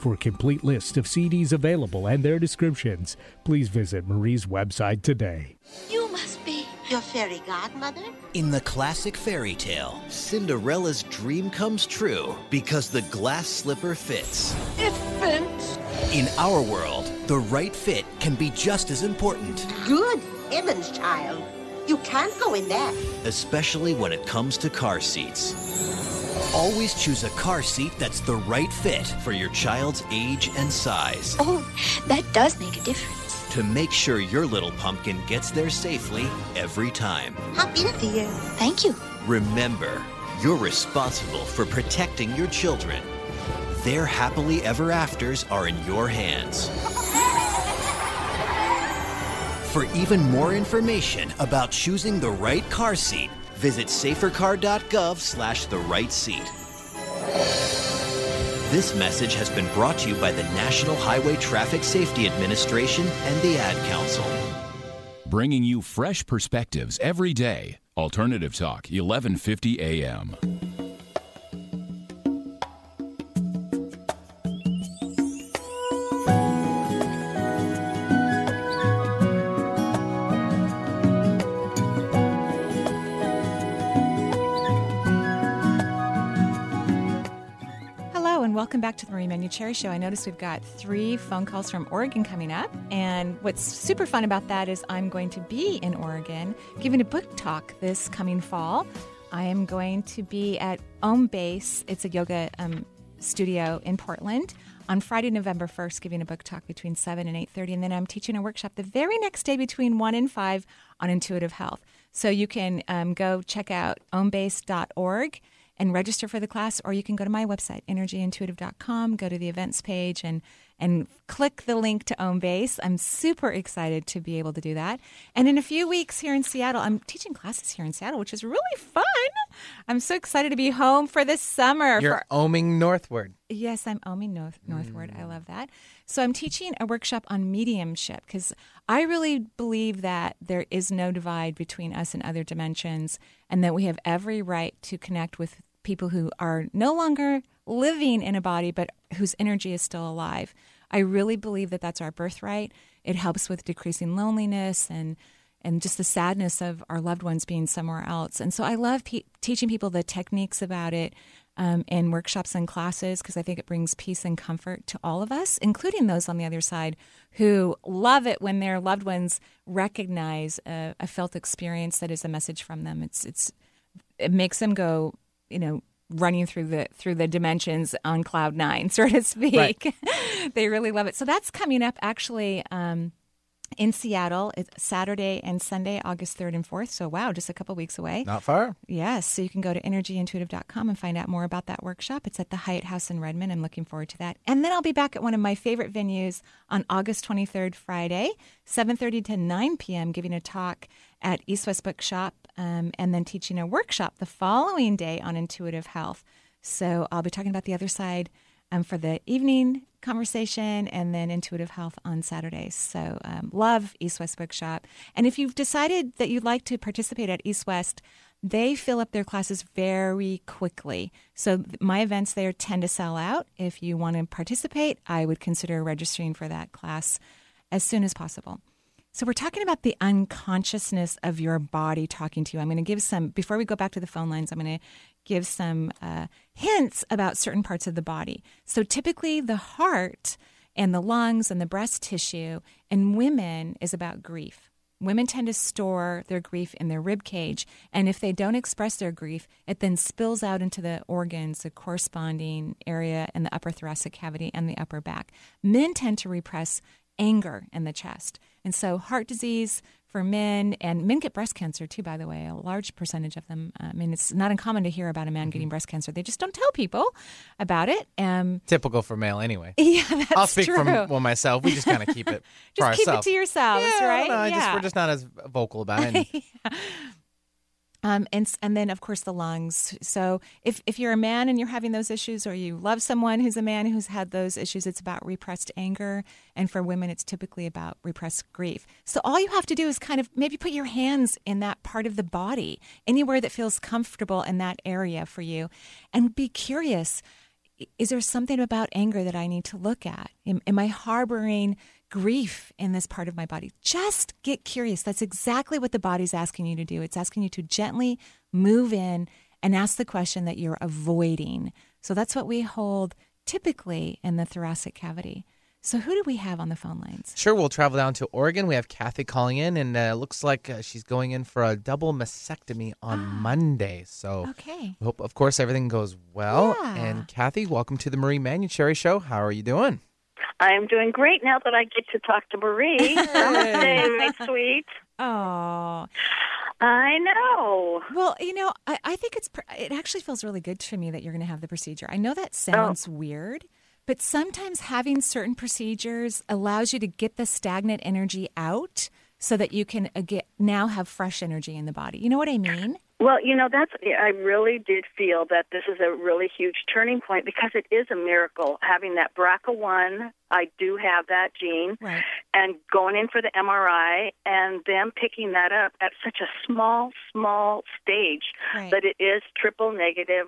For a complete list of CDs available and their descriptions, please visit Marie's website today. You must be your fairy godmother? In the classic fairy tale, Cinderella's dream comes true because the glass slipper fits. It fits. In our world, the right fit can be just as important. Good heavens, child. You can't go in there. Especially when it comes to car seats. Always choose a car seat that's the right fit for your child's age and size. Oh, that does make a difference. To make sure your little pumpkin gets there safely every time. Hop in, dear. Thank you. Remember, you're responsible for protecting your children. Their happily ever afters are in your hands. For even more information about choosing the right car seat, visit safercar.gov slash the right seat. This message has been brought to you by the National Highway Traffic Safety Administration and the Ad Council. Bringing you fresh perspectives every day. Alternative Talk, 1150 AM. Welcome back to the Marie Manuchehri Show. I noticed we've got three phone calls from Oregon coming up, and what's super fun about that is I'm going to be in Oregon giving a book talk this coming fall. I am going to be at Om Base. It's a yoga um, studio in Portland on Friday, November 1st, giving a book talk between 7 and 8.30. And then I'm teaching a workshop the very next day between 1 and 5 on intuitive health. So you can um, go check out ombase.org and register for the class, or you can go to my website, energyintuitive.com, go to the events page, and and click the link to Om Base. I'm super excited to be able to do that. And in a few weeks here in Seattle, I'm teaching classes here in Seattle, which is really fun. I'm so excited to be home for this summer. You're for, oming northward. Yes, I'm oming north, northward. I mm. love that. So I'm teaching a workshop on mediumship because I really believe that there is no divide between us and other dimensions, and that we have every right to connect with people who are no longer living in a body but whose energy is still alive. I really believe that that's our birthright. It helps with decreasing loneliness and and just the sadness of our loved ones being somewhere else. And so I love pe- teaching people the techniques about it um, in workshops and classes because I think it brings peace and comfort to all of us, including those on the other side who love it when their loved ones recognize a, a felt experience that is a message from them. It's it's it makes them go, you know, running through the through the dimensions on cloud nine, so to speak. Right. they really love it. So that's coming up actually. Um, in Seattle. It's Saturday and Sunday, August 3rd and 4th. So, wow, just a couple weeks away. Not far. Yes. So, you can go to energyintuitive.com and find out more about that workshop. It's at the Hyatt House in Redmond. I'm looking forward to that. And then I'll be back at one of my favorite venues on August 23rd, Friday, 7.30 to 9 p.m., giving a talk at East West Bookshop um, and then teaching a workshop the following day on intuitive health. So, I'll be talking about the other side um, for the evening conversation and then intuitive health on Saturdays. So, um, love East West Bookshop. And if you've decided that you'd like to participate at East West, they fill up their classes very quickly. So, my events there tend to sell out. If you want to participate, I would consider registering for that class as soon as possible. So, we're talking about the unconsciousness of your body talking to you. I'm going to give some, before we go back to the phone lines, I'm going to give some uh, hints about certain parts of the body. So, typically, the heart and the lungs and the breast tissue in women is about grief. Women tend to store their grief in their rib cage, and if they don't express their grief, it then spills out into the organs, the corresponding area in the upper thoracic cavity and the upper back. Men tend to repress anger in the chest. And so, heart disease for men, and men get breast cancer too, by the way, a large percentage of them. I mean, it's not uncommon to hear about a man Mm-hmm. getting breast cancer. They just don't tell people about it. Um, Typical for male, anyway. Yeah, that's I'll speak true. from well myself. We just kind of keep it for just keep ourselves. it to yourselves, yeah, right? No, yeah. just, we're just not as vocal about it. And Um, and and then of course the lungs. So if if you're a man and you're having those issues, or you love someone who's a man who's had those issues, it's about repressed anger. And for women, it's typically about repressed grief. So all you have to do is kind of maybe put your hands in that part of the body, anywhere that feels comfortable in that area for you, and be curious. Is there something about anger that I need to look at? Am, am I harboring grief in this part of my body? Just get curious. That's exactly what the body's asking you to do. It's asking you to gently move in and ask the question that you're avoiding. So that's what we hold typically in the thoracic cavity. So who do we have on the phone lines? Sure, we'll travel down to Oregon. We have Kathy calling in, and uh, looks like uh, she's going in for a double mastectomy on Monday. So, Okay. hope, of course, everything goes well. Yeah. And Kathy, welcome to the Marie Manuchehri Show. How are you doing? I am doing great now that I get to talk to Marie. Namaste, my sweet. Oh, I know. Well, you know, I, I think it's it actually feels really good to me that you're going to have the procedure. I know that oh. sounds weird, but sometimes having certain procedures allows you to get the stagnant energy out so that you can uh, get now have fresh energy in the body. You know what I mean? Well, you know, that's I really did feel that this is a really huge turning point because it is a miracle having that BRCA1. I do have that gene, right. and going in for the MRI and them picking that up at such a small, small stage Right. that it is triple negative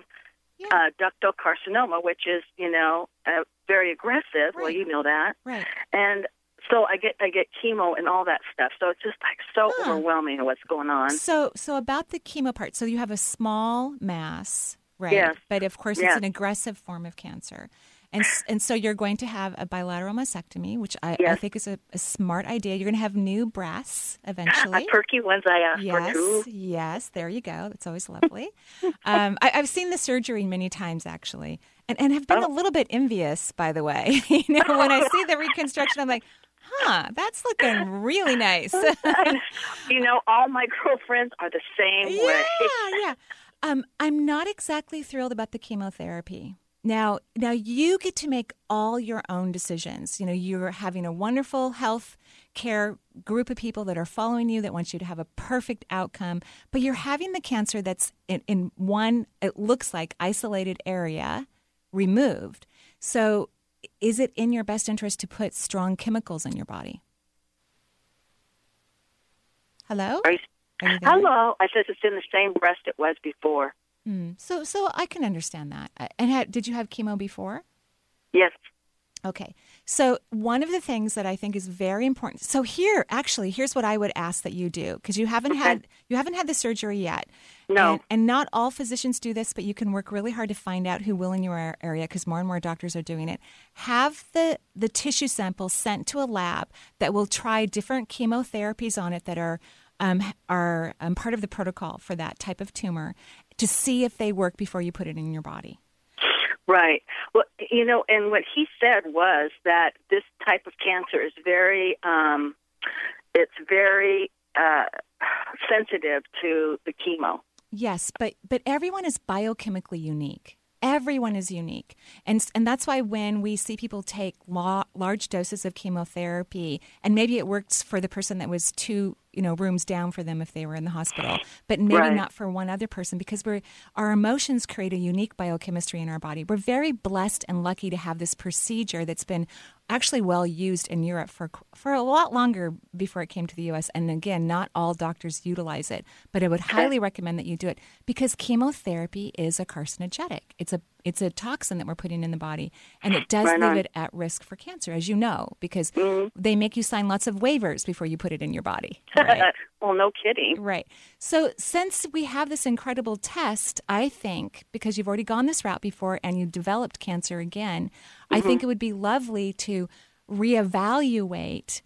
uh, ductal carcinoma, which is you know uh, very aggressive. Well, you know that, Right. and so I get I get chemo and all that stuff. So it's just like so overwhelming what's going on. So, so about the chemo part. So you have a small mass, right? Yes. But of course, Yes. it's an aggressive form of cancer, and and so you're going to have a bilateral mastectomy, which I, I think is a, a smart idea. You're going to have new breasts eventually. A perky ones I asked yes, for too. yes, there you go. That's always lovely. um, I, I've seen the surgery many times actually, and and have been Oh. a little bit envious, by the way. you know, when I see the reconstruction, I'm like, huh, that's looking really nice. you know, all my girlfriends are the same way. Yeah, yeah. Um, I'm not exactly thrilled about the chemotherapy. Now, now you get to make all your own decisions. You know, you're having a wonderful health care group of people that are following you that want you to have a perfect outcome, but you're having the cancer that's in, in one, it looks like isolated area removed. So, is it in your best interest to put strong chemicals in your body? Hello? You- Are you there? Hello. I says it's in the same breast it was before. Hmm. So, so I can understand that. Uh, And had, did you have chemo before? Yes. Okay. So one of the things that I think is very important. So here, actually, here's what I would ask that you do because you haven't had you haven't had the surgery yet. No. And, and not all physicians do this, but you can work really hard to find out who will in your area because more and more doctors are doing it. Have the the tissue sample sent to a lab that will try different chemotherapies on it that are um, are um, part of the protocol for that type of tumor to see if they work before you put it in your body. Right. Well, you know, and what he said was that this type of cancer is very, um, it's very uh, sensitive to the chemo. Yes, but but everyone is biochemically unique. Everyone is unique, and and that's why when we see people take la- large doses of chemotherapy, and maybe it works for the person that was two you know rooms down for them if they were in the hospital, but maybe Right. not for one other person because we're our emotions create a unique biochemistry in our body. We're very blessed and lucky to have this procedure that's been actually well used in Europe for for a lot longer before it came to the US and again not all doctors utilize it but I would highly recommend that you do it because chemotherapy is a carcinogenic it's a it's a toxin that we're putting in the body and it does Right leave on. it at risk for cancer as you know because they make you sign lots of waivers before you put it in your body right? well, no kidding. Right. So, since we have this incredible test, I think because you've already gone this route before and you developed cancer again, I think Mhm. it would be lovely to reevaluate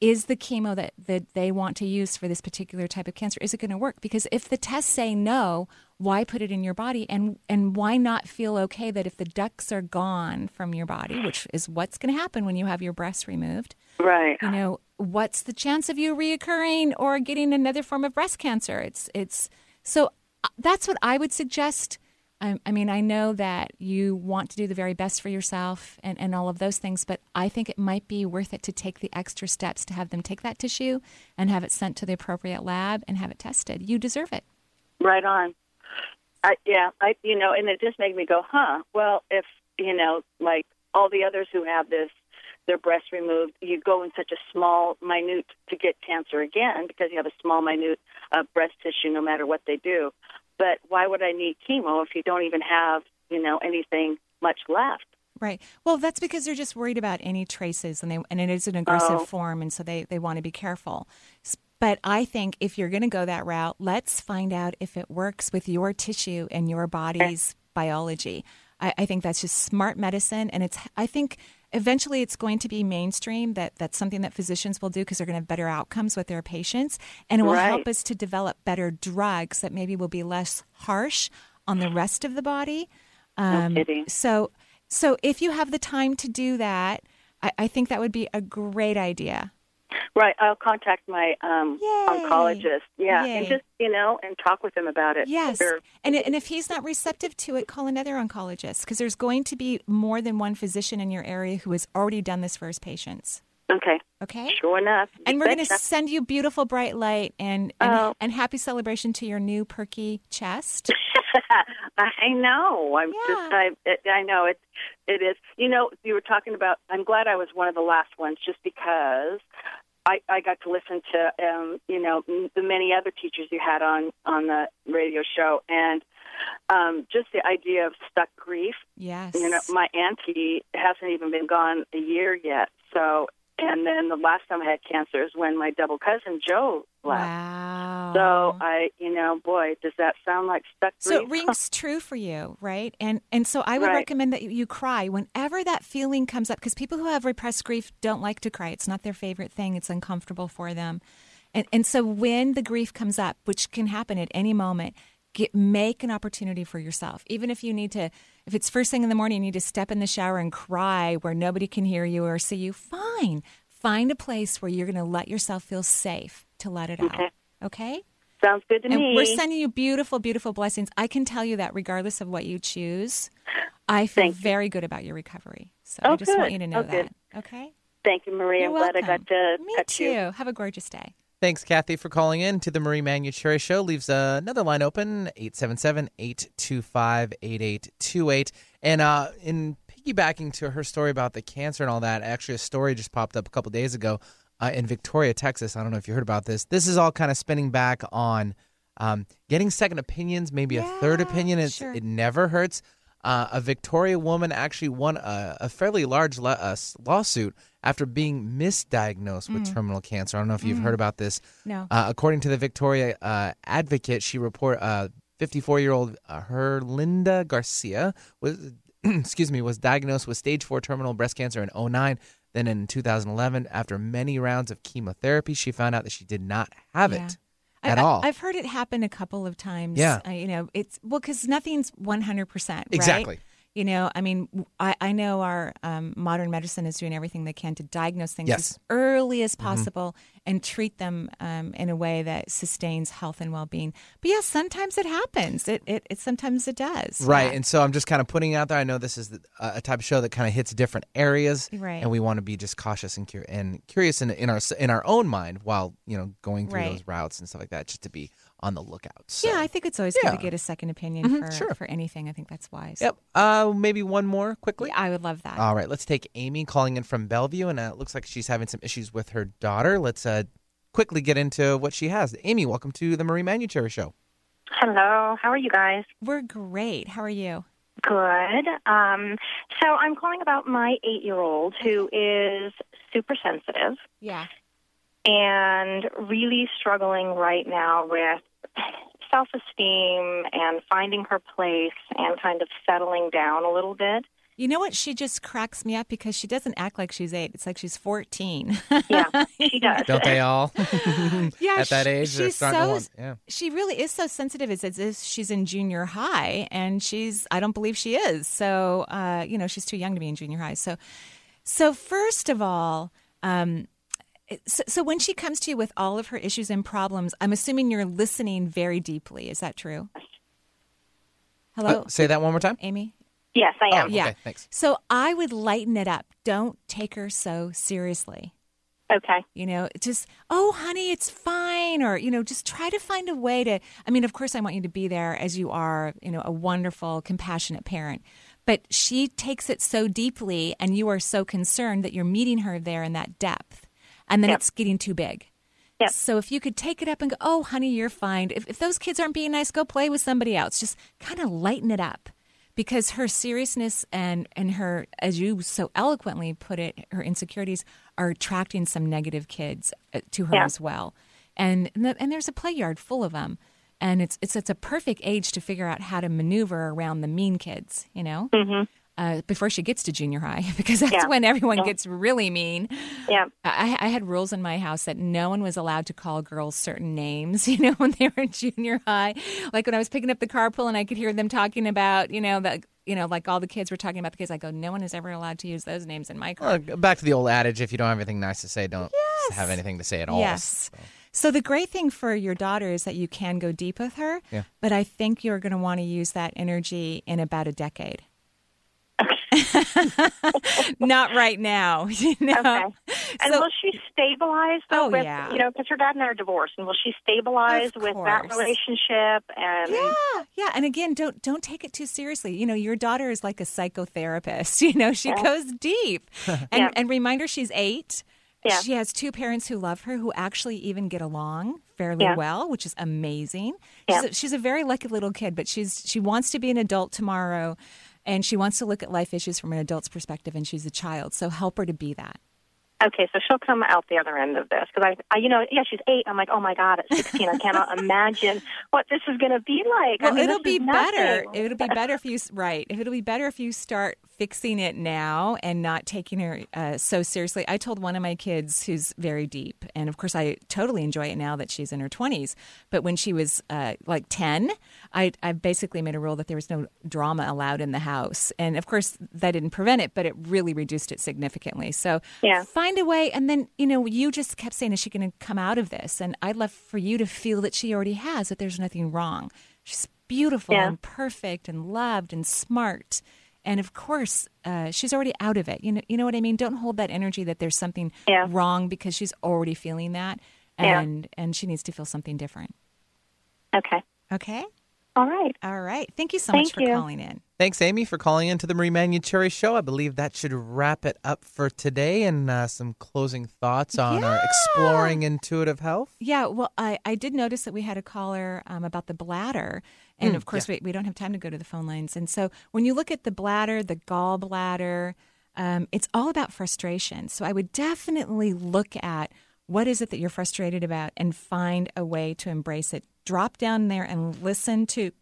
is the chemo that, that they want to use for this particular type of cancer is it going to work because if the tests say no why put it in your body? And and why not feel okay that if the ducts are gone from your body which is what's going to happen when you have your breasts removed Right. you know what's the chance of you reoccurring or getting another form of breast cancer? It's it's so uh, that's what i would suggest. I, I mean i know that you want to do the very best for yourself and, and all of those things but i think it might be worth it to take the extra steps to have them take that tissue and have it sent to the appropriate lab and have it tested. You deserve it. Right on. I, yeah, I you know, and it just made me go, huh? Well, if you know, like all the others who have this, their breast removed, you go in such a small, minute to get cancer again because you have a small, minute uh, breast tissue, no matter what they do. But why would I need chemo if you don't even have, you know, anything much left? Right. Well, that's because they're just worried about any traces, and they and it is an aggressive Oh. form, and so they they want to be careful. But I think if you're going to go that route, let's find out if it works with your tissue and your body's biology. I, I think that's just smart medicine, and it's. I think eventually it's going to be mainstream. That that's something that physicians will do because they're going to have better outcomes with their patients, and it will help us to develop better drugs that maybe will be less harsh on the rest of the body. Um, kidding. So, so if you have the time to do that, I, I think that would be a great idea. Right. I'll contact my um, oncologist. Yeah, and just you know, and talk with him about it. Yes, Sure. and and if he's not receptive to it, call another oncologist because there's going to be more than one physician in your area who has already done this for his patients. Okay. Okay. Sure enough. And we're going to send you beautiful bright light and and, Oh. and happy celebration to your new perky chest. I know. I'm just. I. It, I know it. It is. You know, you were talking about. I'm glad I was one of the last ones, just because I, I got to listen to, um, you know, the many other teachers you had on on the radio show, and um, just the idea of stuck grief. Yes. You know, my auntie hasn't even been gone a year yet. So, and then the last time I had cancer is when my double cousin Joe left. Wow. So I, you know, boy, does that sound like stuck grief? So it rings true for you, right? And and so I would Right. recommend that you, you cry whenever that feeling comes up because people who have repressed grief don't like to cry. It's not their favorite thing. It's uncomfortable for them. And and so when the grief comes up, which can happen at any moment, get make an opportunity for yourself. Even if you need to if it's first thing in the morning, you need to step in the shower and cry where nobody can hear you or see you, fine. Find a place where you're going to let yourself feel safe to let it out. Okay. Okay? Sounds good to and me. We're sending you beautiful, beautiful blessings. I can tell you that regardless of what you choose, I feel very good about your recovery. So Oh, I just want you to oh, know Oh, that. good. Okay? Thank you, Maria. You're I'm glad I got to Me too. you. Have a gorgeous day. Thanks, Kathy, for calling in to the Marie Manuchehri Show. Leaves uh, another line open, 877-825-8828. And uh, in piggybacking to her story about the cancer and all that, actually a story just popped up a couple days ago uh, in Victoria, Texas. I don't know if you heard about this. This is all kind of spinning back on um, getting second opinions, maybe a third opinion. It's, It never hurts. Uh, a Victoria woman actually won a, a fairly large la- uh, lawsuit after being misdiagnosed with Mm. terminal cancer. I don't know if you've Mm. heard about this. No. Uh, according to the Victoria uh, Advocate, she report uh, 54-year-old uh, Herlinda Garcia was excuse me was diagnosed with stage four terminal breast cancer in 09. Then in 2011, after many rounds of chemotherapy, she found out that she did not have Yeah. it at I- all. I've heard it happen a couple of times. Yeah. Uh, you know, it's well because nothing's one hundred percent. Right? Exactly. You know, I mean, I, I know our um, modern medicine is doing everything they can to diagnose things Yes. as early as Mhm. possible and treat them um, in a way that sustains health and well being. But yeah, sometimes it happens. It, it, it sometimes it does. Right, and so I'm just kind of putting it out there. I know this is the, uh, a type of show that kind of hits different areas, Right. And we want to be just cautious and, and curious in, in our in our own mind while you know going through Right. those routes and stuff like that, just to be on the lookout. So. Yeah, I think it's always Yeah. good to get a second opinion Mhm, for, sure. for anything. I think that's wise. Yep. Uh, maybe one more quickly. I would love that. All right, let's take Amy calling in from Bellevue, and uh, it looks like she's having some issues with her daughter. Let's uh, quickly get into what she has. Amy, welcome to the Marie Manuchehri Show. Hello, how are you guys? We're great. How are you? Good. Um, so I'm calling about my eight year old who is super sensitive Yeah. and really struggling right now with self esteem and finding her place and kind of settling down a little bit. You know what? She just cracks me up because she doesn't act like she's eight. It's like she's 14. Yeah, she does. Don't they all? Yeah, At that she- age, she's starting to so yeah. she really is so sensitive. It's as if she's in junior high, and she's I don't believe she is. So uh, you know, she's too young to be in junior high. So, so first of all, um, so, so when she comes to you with all of her issues and problems, I'm assuming you're listening very deeply. Is that true? Hello, Uh, say that one more time, Amy. Yes, I am. Oh, yeah. thanks. So I would lighten it up. Don't take her so seriously. Okay. You know, just, oh, honey, it's fine. Or, you know, just try to find a way to. I mean, of course, I want you to be there as you are, you know, a wonderful, compassionate parent. But she takes it so deeply, and you are so concerned that you're meeting her there in that depth. And then Yep. it's getting too big. So if you could take it up and go, oh, honey, you're fine. If, if those kids aren't being nice, go play with somebody else. Just kind of lighten it up because her seriousness and, and her, as you so eloquently put it, her insecurities are attracting some negative kids uh, to her Yeah. as well. And, and, the, and there's a play yard full of them. And it's, it's, it's a perfect age to figure out how to maneuver around the mean kids, you know? Mm-hmm. Uh, before she gets to junior high, because that's Yeah. when everyone Yeah. gets really mean. Yeah. I, I had rules in my house that no one was allowed to call girls certain names, you know, when they were in junior high. Like when I was picking up the carpool and I could hear them talking about, you know, the, you know, like all the kids were talking about the kids. I go, no one is ever allowed to use those names in my car. Well, back to the old adage: if you don't have anything nice to say, don't have anything to say at all. Yes. So the great thing for your daughter is that you can go deep with her, Yeah. but I think you're going to want to use that energy in about a decade. Not right now, you know. Okay. And will she stabilize though? Oh, with, yeah. You know, because her dad and I are divorced, and will she stabilize with that relationship? And Yeah, yeah, and again, don't don't take it too seriously. You know, your daughter is like a psychotherapist. You know, she Yeah. goes deep, and Yeah. and remind her she's eight. Yeah. She has two parents who love her, who actually even get along fairly Yeah. well, which is amazing. Yeah. She's, a, she's a very lucky little kid, but she's she wants to be an adult tomorrow, and she wants to look at life issues from an adult's perspective, and she's a child. So help her to be that. Okay, so she'll come out the other end of this because I, I, you know, yeah, she's eight. I'm like, oh my god, at 16, I cannot imagine what this is going to be like. I Well, mean, it'll be better. It'll be better if you right. If it'll be better if you start fixing it now and not taking her uh, so seriously. I told one of my kids who's very deep, and of course, I totally enjoy it now that she's in her twenties. But when she was uh, like ten, I, I basically made a rule that there was no drama allowed in the house, and of course, that didn't prevent it, but it really reduced it significantly. So Yeah. find a way, and then you know, you just kept saying, "Is she going to come out of this?" And I'd love for you to feel that she already has. That there's nothing wrong. She's beautiful Yeah. and perfect and loved and smart. And of course, uh, she's already out of it. You know, you know what I mean. Don't hold that energy that there's something Yeah. wrong because she's already feeling that, Yeah. and and she needs to feel something different. Okay. Okay. All right. All right. Thank you so Thank much for you. calling in. Thanks, Amy, for calling in to the Marie Manuchehri Show. I believe that should wrap it up for today. And uh, some closing thoughts on our exploring intuitive health. Yeah, well, I, I did notice that we had a caller um, about the bladder. And Mm, of course, we, we don't have time to go to the phone lines. And so when you look at the bladder, the gallbladder, um, it's all about frustration. So I would definitely look at what is it that you're frustrated about and find a way to embrace it. Drop down there and listen to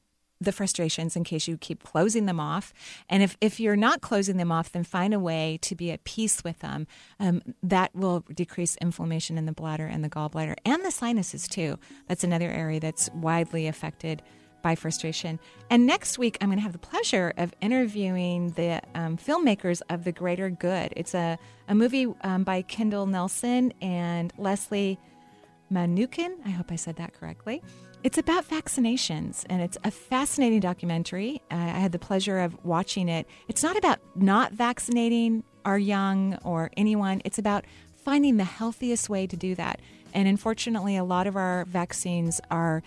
the frustrations in case you keep closing them off. And if, if you're not closing them off, then find a way to be at peace with them. Um, that will decrease inflammation in the bladder and the gallbladder and the sinuses too. That's another area that's widely affected by frustration. And next week, I'm going to have the pleasure of interviewing the um, filmmakers of The Greater Good. It's a, a movie um, by Kendall Nelson and Leslie Manookian. I hope I said that correctly. It's about vaccinations, and it's a fascinating documentary. Uh, I had the pleasure of watching it. It's not about not vaccinating our young or anyone, it's about finding the healthiest way to do that. And unfortunately, a lot of our vaccines are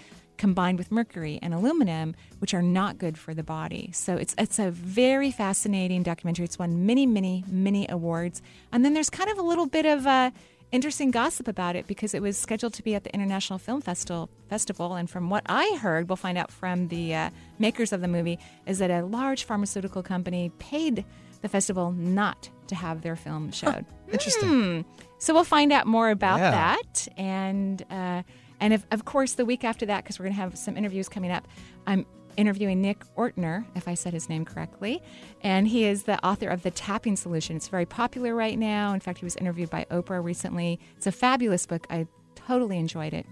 combined with mercury and aluminum, which are not good for the body. So it's it's a very fascinating documentary. It's won many, many, many awards. And then there's kind of a little bit of a interesting gossip about it because it was scheduled to be at the International Film Festival. Festival, and from what I heard, we'll find out from the uh, makers of the movie, is that a large pharmaceutical company paid the festival not to have their film showed. Huh, interesting. Hmm. So we'll find out more about Yeah. that, and uh, and if, of course the week after that, because we're going to have some interviews coming up. I'm interviewing Nick Ortner, if I said his name correctly, and he is the author of The Tapping Solution. It's very popular right now. In fact, he was interviewed by Oprah recently. It's a fabulous book. I totally enjoyed it.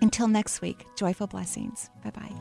Until next week, joyful blessings. Bye bye.